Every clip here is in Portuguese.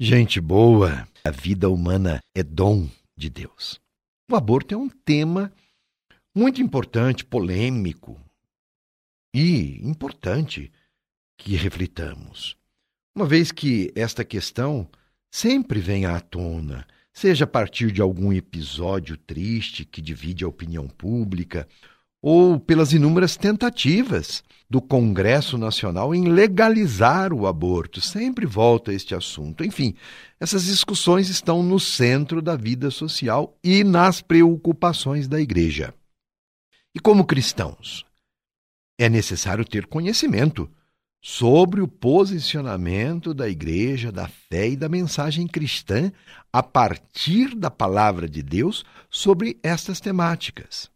Gente boa, a vida humana é dom de Deus. O aborto é um tema muito importante, polêmico e importante que reflitamos, uma vez que esta questão sempre vem à tona, seja a partir de algum episódio triste que divide a opinião pública ou pelas inúmeras tentativas do Congresso Nacional em legalizar o aborto. Sempre volta este assunto. Enfim, essas discussões estão no centro da vida social e nas preocupações da Igreja. E como cristãos, é necessário ter conhecimento sobre o posicionamento da Igreja, da fé e da mensagem cristã a partir da palavra de Deus sobre estas temáticas.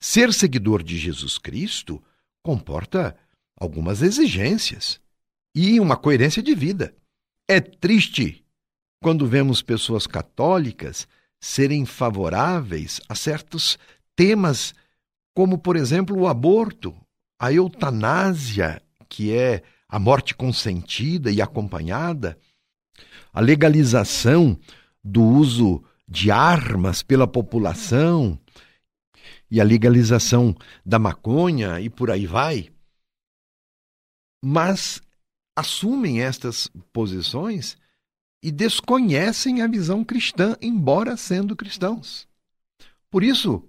Ser seguidor de Jesus Cristo comporta algumas exigências e uma coerência de vida. É triste quando vemos pessoas católicas serem favoráveis a certos temas, como, por exemplo, o aborto, a eutanásia, que é a morte consentida e acompanhada, a legalização do uso de armas pela população e a legalização da maconha e por aí vai, mas assumem estas posições e desconhecem a visão cristã, embora sendo cristãos. Por isso,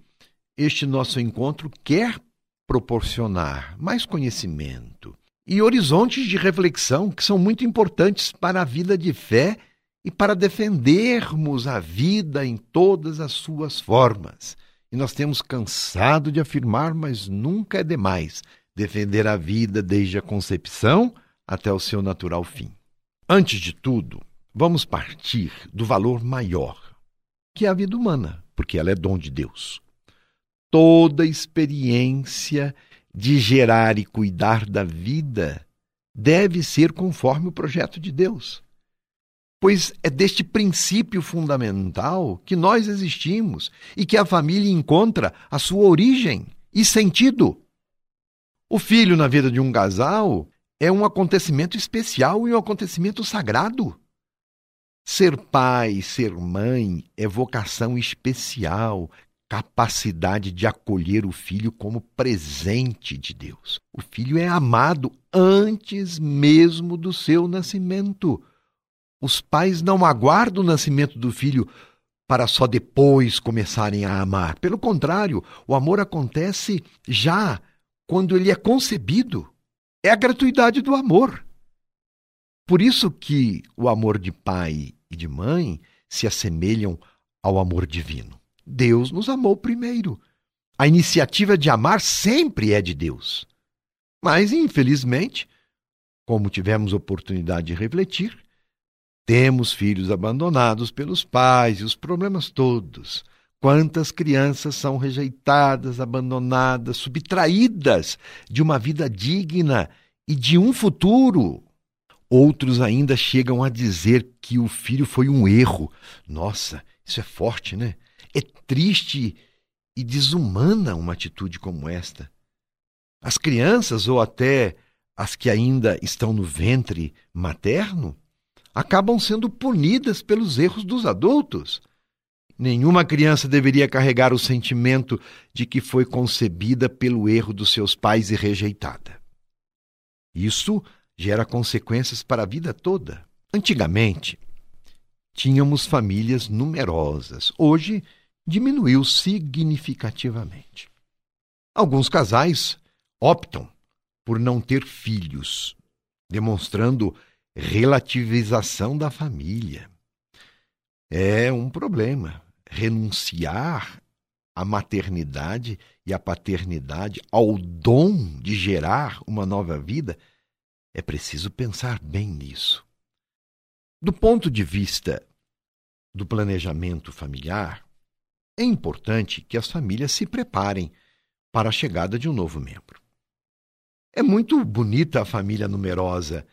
este nosso encontro quer proporcionar mais conhecimento e horizontes de reflexão que são muito importantes para a vida de fé e para defendermos a vida em todas as suas formas e nós temos cansado de afirmar, mas nunca é demais, defender a vida desde a concepção até o seu natural fim. Antes de tudo, vamos partir do valor maior, que é a vida humana, porque ela é dom de Deus. Toda experiência de gerar e cuidar da vida deve ser conforme o projeto de Deus pois é deste princípio fundamental que nós existimos e que a família encontra a sua origem e sentido. O filho na vida de um casal é um acontecimento especial e um acontecimento sagrado. Ser pai, ser mãe é vocação especial, capacidade de acolher o filho como presente de Deus. O filho é amado antes mesmo do seu nascimento. Os pais não aguardam o nascimento do filho para só depois começarem a amar. Pelo contrário, o amor acontece já quando ele é concebido. É a gratuidade do amor. Por isso que o amor de pai e de mãe se assemelham ao amor divino. Deus nos amou primeiro. A iniciativa de amar sempre é de Deus. Mas, infelizmente, como tivemos oportunidade de refletir, temos filhos abandonados pelos pais e os problemas todos. Quantas crianças são rejeitadas, abandonadas, subtraídas de uma vida digna e de um futuro? Outros ainda chegam a dizer que o filho foi um erro. Nossa, isso é forte, né? É triste e desumana uma atitude como esta. As crianças, ou até as que ainda estão no ventre materno, acabam sendo punidas pelos erros dos adultos. Nenhuma criança deveria carregar o sentimento de que foi concebida pelo erro dos seus pais e rejeitada. Isso gera consequências para a vida toda. Antigamente, tínhamos famílias numerosas. Hoje, diminuiu significativamente. Alguns casais optam por não ter filhos, demonstrando relativização da família. É um problema. Renunciar à maternidade e à paternidade, ao dom de gerar uma nova vida, é preciso pensar bem nisso. Do ponto de vista do planejamento familiar, é importante que as famílias se preparem para a chegada de um novo membro. É muito bonita a família numerosa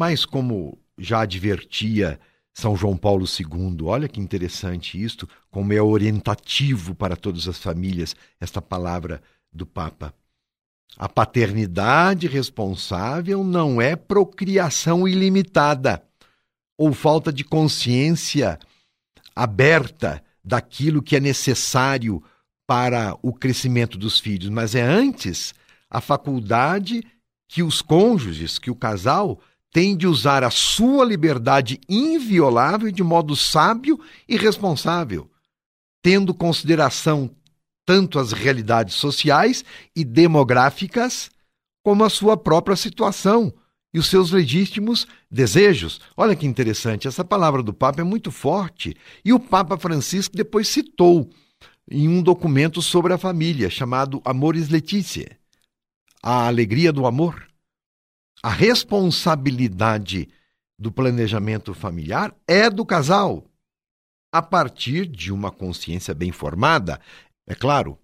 mas, como já advertia São João Paulo II, olha que interessante isto, como é orientativo para todas as famílias esta palavra do Papa. A paternidade responsável não é procriação ilimitada. ou falta de consciência aberta daquilo que é necessário para o crescimento dos filhos, mas é antes a faculdade que os cônjuges, que o casal tem de usar a sua liberdade inviolável de modo sábio e responsável, tendo consideração tanto as realidades sociais e demográficas como a sua própria situação e os seus legítimos desejos. Olha que interessante, essa palavra do Papa é muito forte e o Papa Francisco depois citou em um documento sobre a família chamado Amores Letícia, a alegria do amor. A responsabilidade do planejamento familiar é do casal, a partir de uma consciência bem formada. É claro,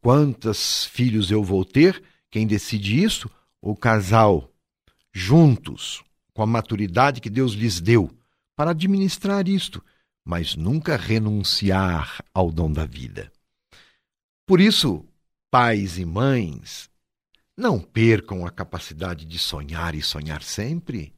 quantos filhos eu vou ter, quem decide isso? O casal, juntos, com a maturidade que Deus lhes deu, para administrar isto, mas nunca renunciar ao dom da vida. Por isso, pais e mães, não percam a capacidade de sonhar e sonhar sempre.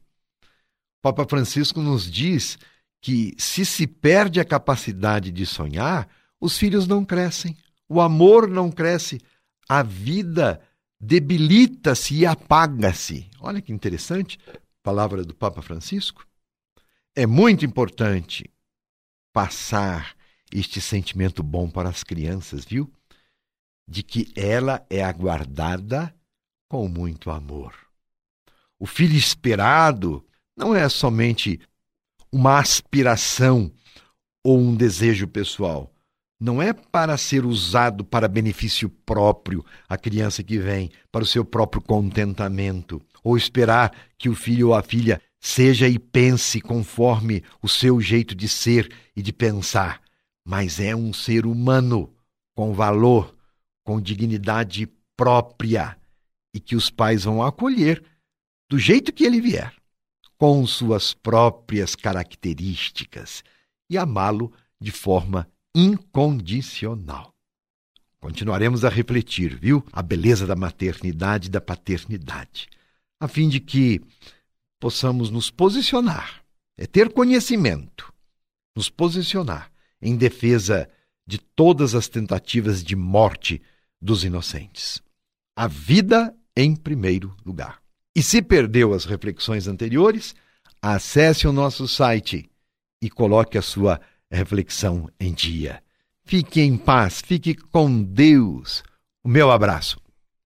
Papa Francisco nos diz que se se perde a capacidade de sonhar, os filhos não crescem, o amor não cresce, a vida debilita-se e apaga-se. Olha que interessante, palavra do Papa Francisco. É muito importante passar este sentimento bom para as crianças, viu? De que ela é aguardada com muito amor. O filho esperado não é somente uma aspiração ou um desejo pessoal. Não é para ser usado para benefício próprio a criança que vem, para o seu próprio contentamento, ou esperar que o filho ou a filha seja e pense conforme o seu jeito de ser e de pensar, mas é um ser humano com valor, com dignidade própria e que os pais vão acolher do jeito que ele vier, com suas próprias características e amá-lo de forma incondicional. Continuaremos a refletir, viu, a beleza da maternidade e da paternidade, a fim de que possamos nos posicionar, é ter conhecimento, nos posicionar em defesa de todas as tentativas de morte dos inocentes. A vida em primeiro lugar. E se perdeu as reflexões anteriores, acesse o nosso site e coloque a sua reflexão em dia. Fique em paz, fique com Deus. O meu abraço.